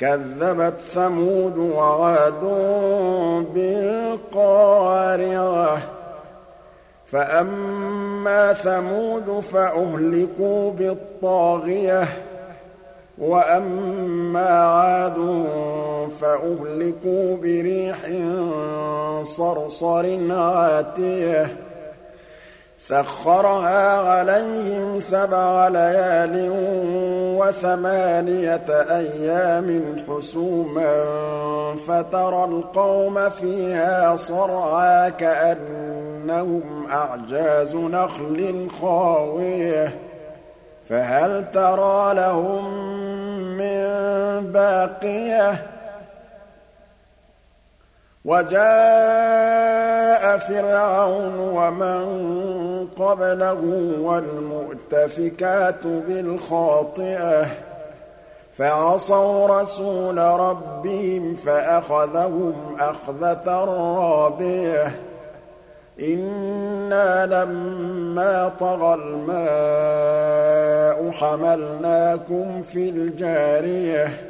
كذبت ثمود وعاد بالقارعة. فأما ثمود فأهلكوا بالطاغية وأما عاد فأهلكوا بريح صرصر عاتية. سخرها عليهم سبع ليال وثمانية أيام حسوما فترى القوم فيها صرعا كأنهم أعجاز نخل خاوية. فهل ترى لهم من باقية؟ وَجَاءَ فِرْعَوْنُ وَمَن قَبْلَهُ وَالْمُؤْتَفِكَاتُ بِالْخَاطِئَةِ فَعَصَوْا رَسُولَ رَبِّهِمْ فَأَخَذَهُمْ أَخْذَةً رَّابِيَةً. إِنَّا لَمَّا طَغَى الْمَاءُ حَمَلْنَاكُمْ فِي الْجَارِيَةِ.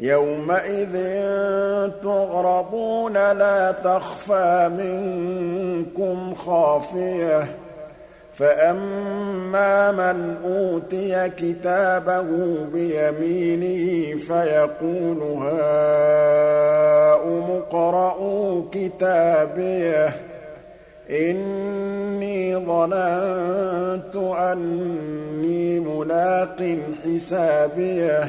يَوْمَئِذٍ تُعْرَضُونَ لَا تَخْفَىٰ مِنكُمْ خَافِيَةٌ. فَأَمَّا مَنْ أُوتِيَ كِتَابَهُ بِيَمِينِهِ فَيَقُولُ هَاؤُمُ اقْرَءُوا كِتَابِيَهْ. إِنِّي ظَنَنتُ أَنِّي مُلَاقٍ حِسَابِيَهْ.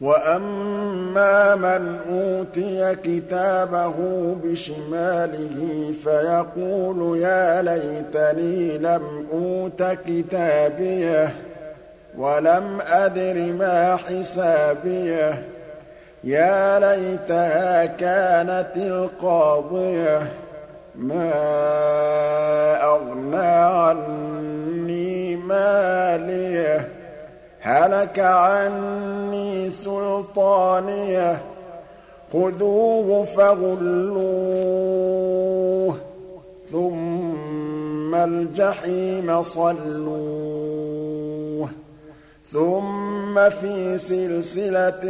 وَأَمَّا مَنْ أُوتِيَ كِتَابَهُ بِشِمَالِهِ فَيَقُولُ يَا لَيْتَنِي لَمْ أُوتَ كِتَابِيَهْ وَلَمْ أَدْرِ مَا حِسَابِيَهْ يَا لَيْتَهَا كَانَتِ الْقَاضِيَةَ مَا أَغْنَىٰ عَنِّي مَالِيَهْ هَلَكَ عَنِّي سُلْطَانِيَهْ خُذُوهُ فَغُلُّوهُ ثُمَّ الْجَحِيمَ صَلُّوهُ ثُمَّ فِي سِلْسِلَةٍ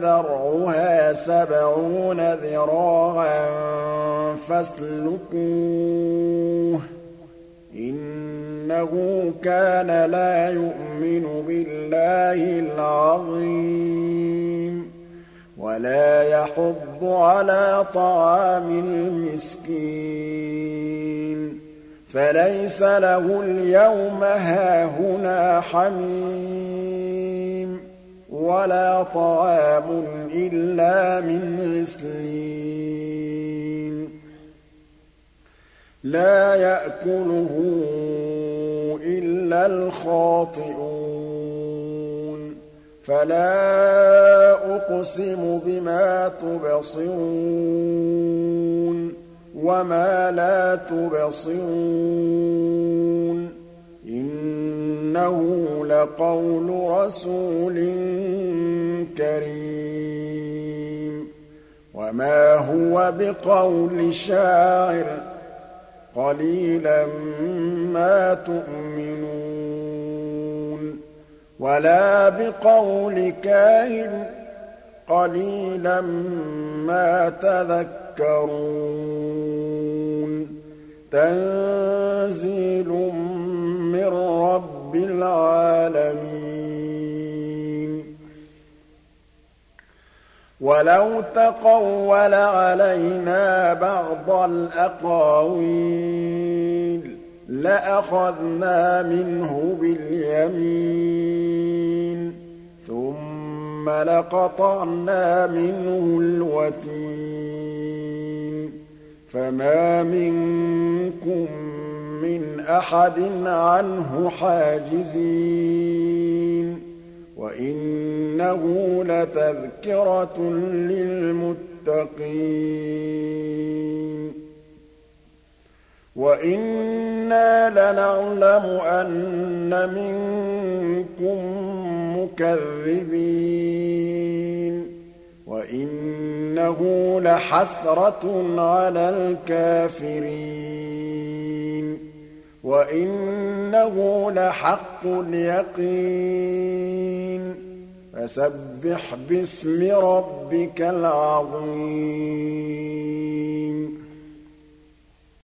ذَرْعُهَا سَبْعُونَ ذِرَاعًا فَاسْلُكُوهُ. إِنَّهُ كَانَ لَا يُؤْمِنُ بِاللَّهِ الْعَظِيمِ وَلَا يَحُضُّ عَلَىٰ طَعَامِ الْمِسْكِينِ فَلَيْسَ لَهُ الْيَوْمَ هَاهُنَا حَمِيمٌ وَلَا طَعَامٌ إِلَّا مِنْ غِسْلِينٍ لَّا يَأْكُلُهُ إِلَّا الْخَاطِئُونَ. فَلَا أُقْسِمُ بِمَا تُبْصِرُونَ وَمَا لَا تُبْصِرُونَ. إِنَّهُ لَقَوْلُ رَسُولٍ كَرِيمٍ. وَمَا هُوَ بِقَوْلِ شَاعِرٍ ۚ. قَلِيلًا مَّا تُؤْمِنُونَ وَلَا بِقَوْلِ كَاهِنٍ ۚ قَلِيلًا مَّا تَذَكَّرُونَ تَنزِيلٌ مِّن رَّبِّ الْعَالَمِينَ وَلَوْ تَقَوَّلَ عَلَيْنَا بَعْضَ الْأَقَاوِيلِ لَأَخَذْنَا مِنْهُ بِالْيَمِينِ ثُمَّ لَقَطَعْنَا مِنْهُ الْوَتِينَ فَمَا مِنكُم مِّنْ أَحَدٍ عَنْهُ حَاجِزِينَ وَإِنَّهُ لَتَذْكِرَةٌ لِّلْمُتَّقِينَ وَإِنَّا لَنَعْلَمُ أَنَّ مِنكُم مُّكَذِّبِينَ وَإِنَّهُ لَحَسْرَةٌ عَلَى الْكَافِرِينَ وَإِنَّهُ لَحَقُّ الْيَقِينِ فَسَبِّحْ بِاسْمِ رَبِّكَ الْعَظِيمِ